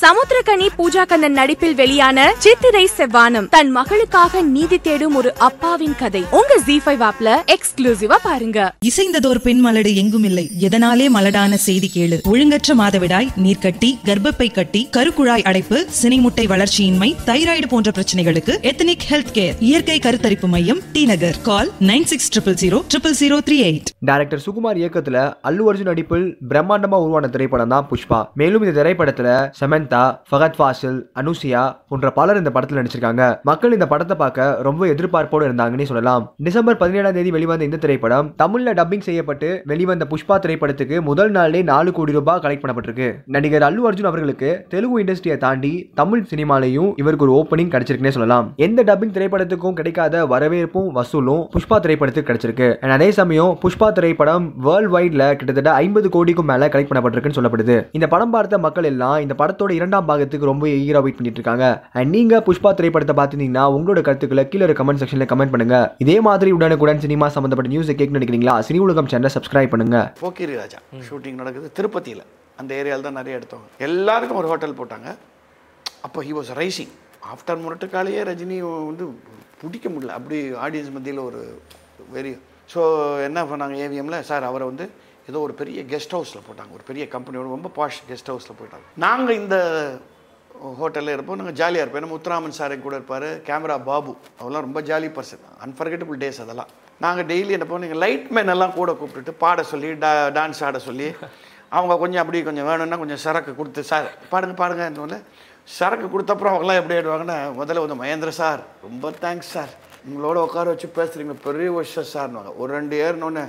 சமுத்திரகனி பூஜா கண்ணன் நடிப்பில் வெளியான சித்திரை செவ்வானம் தன் மகளுக்காக நீதி தேடும் ஒரு அப்பாவின் கதை. உங்க ஜி ஃபைவ் ஆப்ல எக்ஸ்க்ளூசிவா பாருங்க. இசைந்ததோர் பெண் மலடு எங்கும் இல்லை எதனாலே மலடான செய்தி கேளு. ஒழுங்கற்ற மாதவிடாய் நீர்க்கட்டி கர்ப்பப்பை கட்டி கருக்குழாய் அடைப்பு சினைமுட்டை வளர்ச்சியின்மை தைராய்டு போன்ற பிரச்சனைகளுக்கு எத்தனிக் ஹெல்த் கேர் இயற்கை கருத்தரிப்பு மையம் T Nagar. Call nine six triple zero triple zero three eight. Director Sukumar இயக்கத்துல அல்லு அர்ஜுன் நடிப்பில் பிரம்மாண்டமா உருவான திரைப்படம் தான் புஷ்பா. மேலும் இந்த திரைப்படத்துல சமந்தா ஃபகத் ஃபாசில் அனுசியா போன்ற பலர் இந்த படத்தில் நடிச்சிருக்காங்க. மக்கள் இந்த படத்தை பார்க்க ரொம்ப எதிர்பார்ப்போடு இருந்தாங்கன்னு சொல்லலாம். டிசம்பர் பதினேழாம் தேதி வெளிவந்த இந்த திரைப்படம் தமிழ்ல டப்பிங் செய்யப்பட்டு வெளிவந்த புஷ்பா திரைப்படத்துக்கு முதல் நாளே நாலு கோடி ரூபாய் கலெக்ட் பண்ணப்பட்டிருக்கு. நடிகர் அல்லு அர்ஜுன் அவர்களுக்கு தெலுங்கு இண்டஸ்ட்ரியை தாண்டி தமிழ் சினிமாலையும் இவருக்கு ஒரு ஓப்பனிங் கிடைச்சிருக்குன்னே சொல்லலாம். எந்த டப்பிங் திரைப்படத்துக்கும் கிடைக்காத வரவேற்பும் வசூலும் புஷ்பா திரைப்படத்துக்கு கிடைச்சிருக்கு. அதே சமயம் புஷ்பா திரைப்படம் வேர்ல்ட் வைட்ல கிட்டத்தட்ட ஐம்பது கோடிக்கும் மேல கலெக்ட் பண்ணப்பட்டிருக்குன்னு சொல்லப்படுது. இந்த படம் பார்த்த மக்கள் எல்லாம் இந்த படத்தோட இரண்டாம் பாகத்துக்கு ரொம்ப ஈகராக வெயிட் பண்ணிட்டு இருக்காங்க. அண்ட் நீங்கள் புஷ்பா திரைப்படத்தை பார்த்துருந்தீங்கன்னா உங்களோட கருத்துக்களை கீழே கமெண்ட் செக்ஷனில் கமெண்ட் பண்ணுங்க. இதே மாதிரி உடனுக்குடன் சினிமா சம்மந்தப்பட்ட நியூஸ் கேட்க நினைக்கிறீங்களா? சினி உலகம் சேனலை சப்ஸ்கிரைப் பண்ணுங்க. ஓகே ராஜா ஷூட்டிங் நடக்குது திருப்பதியில். அந்த ஏரியாவில் தான் நிறைய எடுத்தோம் எல்லாருக்கும் ஒரு ஹோட்டல் போட்டாங்க. அப்போ ஹி வாஸ் ரைசிங் ஆஃப்டர் முரட்டுக்காலேயே ரஜினி வந்து பிடிக்க முடியல. அப்படி ஆடியன்ஸ் மத்தியில் ஒரு வெரி ஸோ என்ன பண்ணாங்க ஏவிஎம்மில் சார் அவரை வந்து ஏதோ ஒரு பெரிய கெஸ்ட் ஹவுஸில் போட்டாங்க. ஒரு பெரிய கம்பெனியோட ரொம்ப பாஷ் கெஸ்ட் ஹவுஸில் போயிட்டாங்க நாங்கள் இந்த ஹோட்டலில் இருப்போம். நாங்கள் ஜாலியாக இருப்போம். ஏன்னா முத்துராமன் சாரை கூட இருப்பார். கேமரா பாபு. அவெல்லாம் ரொம்ப ஜாலி பர்சன் அன்ஃபர்கெட்டபிள் டேஸ் அதெல்லாம். நாங்கள் டெய்லி என்ன பண்ணுவோம்? நீங்கள் லைட் மேன் எல்லாம் கூட கூப்பிட்டுட்டு பாட சொல்லி டா டான்ஸ் ஆட சொல்லி அவங்க கொஞ்சம் அப்படி கொஞ்சம் வேணும்னா கொஞ்சம் சரக்கு கொடுத்து சார் பாடுங்க பாடுங்க சரக்கு கொடுத்தப்புறம் அவங்களாம் எப்படி ஆயிடுவாங்கன்னா முதல்ல வந்து மகேந்திர சார் ரொம்ப தேங்க்ஸ் சார் உங்களோட உட்கார வச்சு பேசுகிறீங்க பெரிய வருஷம் சார்னுவாங்க ஒரு ரெண்டு ஏறினோடனே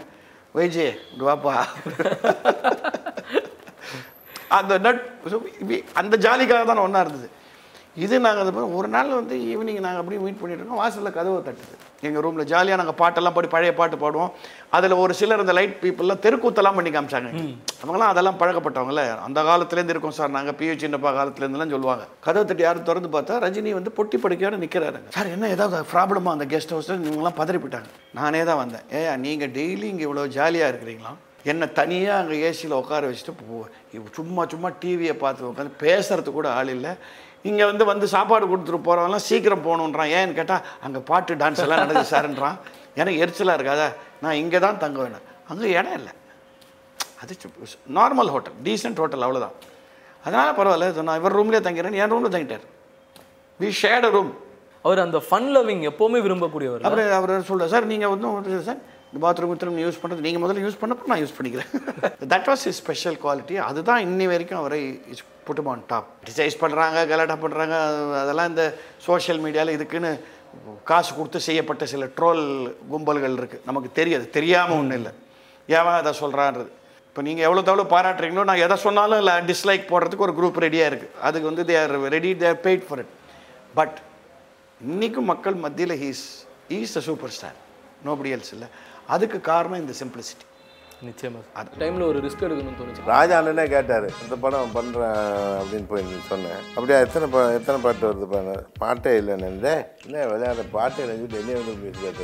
வைஜே வாப்பா அந்த நட் அந்த ஜாலிக்காக தான் ஒன்றா இருந்தது. இது நாங்கள் ஒரு நாள் வந்து ஈவினிங் நாங்கள் அப்படியே மீட் பண்ணிட்டு இருக்கோம். வாசலில் கதவை தட்டுது. எங்கள் ரூமில் ஜாலியாக நாங்கள் பாட்டெல்லாம் பாடி பழைய பாட்டு பாடுவோம். அதில் ஒரு சிலர் இந்த லைட் பீப்புளெலாம் தெருக்கூத்தெல்லாம் பண்ணி காமிச்சாங்க. அவங்களாம் அதெல்லாம் பழக்கப்பட்டவங்கள அந்த காலத்துலேருந்து இருக்கோம் சார். நாங்கள் பியூ சின்னப்பா காலத்துலேருந்துலாம் சொல்லுவாங்க. கதவை தட்டி யாரும் திறந்து பார்த்தா ரஜினி வந்து பொட்டி படுக்கையோடு நிற்கிறாருங்க சார் என்ன ஏதாவது ப்ராப்ளமா அந்த கெஸ்ட் ஹவுஸில் இவங்களாம் பதறி போயிட்டாங்க நானே தான் வந்தேன். ஏயா நீங்கள் டெய்லி இங்கே இவ்வளோ ஜாலியாக இருக்கிறீங்களா? என்னை தனியாக அங்கே ஏசியில் உட்கார வச்சுட்டு சும்மா சும்மா டிவியை பார்த்து உட்காந்து பேசுறதுக்கு கூட ஆள் இல்லை. இங்கே வந்து வந்து சாப்பாடு கொடுத்துட்டு போகிறவங்களாம் சீக்கிரம் போகணுன்றான். ஏன்னு கேட்டால் அங்கே பாட்டு டான்ஸ் எல்லாம் நடக்குது சார்ன்றான். எனக்கு எரிச்சலாக இருக்காதா நான் இங்கே தான் தங்க வேணும். அங்கே இடம் இல்லை. அது நார்மல் ஹோட்டல் டீசென்ட் ஹோட்டல் அவ்வளோதான் அதனால் பரவாயில்ல நான் இவர் ரூம்லேயே தங்கிறேன் என் ரூமில் தங்கிட்டார். வி ஷேட் ரூம் அவர் அந்த ஃபன் லவ்விங் எப்பவுமே விரும்பக்கூடியவர் அப்புறம் அவர் சொல்ல சார் நீங்கள் வந்து சார் பாத்ரூம் திரும்ப யூஸ் பண்ணுறது நீங்கள் முதல்ல யூஸ் பண்ணப்போ நான் யூஸ் பண்ணிக்கிறேன். That was is special quality அதுதான் இன்னி வரைக்கும் அவரை இஸ் புட்டும் ஆன் டாப் டிசைஸ் பண்ணுறாங்க கலாட்டா பண்ணுறாங்க அதெல்லாம் இந்த சோஷியல் மீடியாவில் இதுக்குன்னு காசு கொடுத்து செய்யப்பட்ட சில ட்ரோல் கும்பல்கள் இருக்குது நமக்கு தெரியாது. தெரியாமல் ஒன்றும் இல்லை. ஏன் அதை சொல்கிறான்றது இப்போ நீங்கள் எவ்வளோ எவ்வளோ பாராட்டுறீங்களோ நான் எதை சொன்னாலும் இல்லை டிஸ்லைக் போடுறதுக்கு ஒரு குரூப் ரெடியாக இருக்குது அதுக்கு வந்து they are ready they are paid for it but இன்றைக்கும் மக்கள் மத்தியில் he's is a super star nobody else இல்லை. அதுக்கு காரணம் இந்த சிம்பிளிசிட்டி நிச்சயமா. டைம்ல ஒரு ரிஸ்க் எடுக்கணும்னு தோணுச்சு? ராஜா அண்ணனே கேட்டார் இந்த படம் பண்ணுறேன் அப்படின்னு போய் நீ சொன்னேன் அப்படியே எத்தனை பா எத்தனை பாட்டு வருது பாருங்க பாட்டே இல்லைன்னு என்ன விளையாட பாட்டே? நினைச்சிட்டு என்ன வந்து கேட்க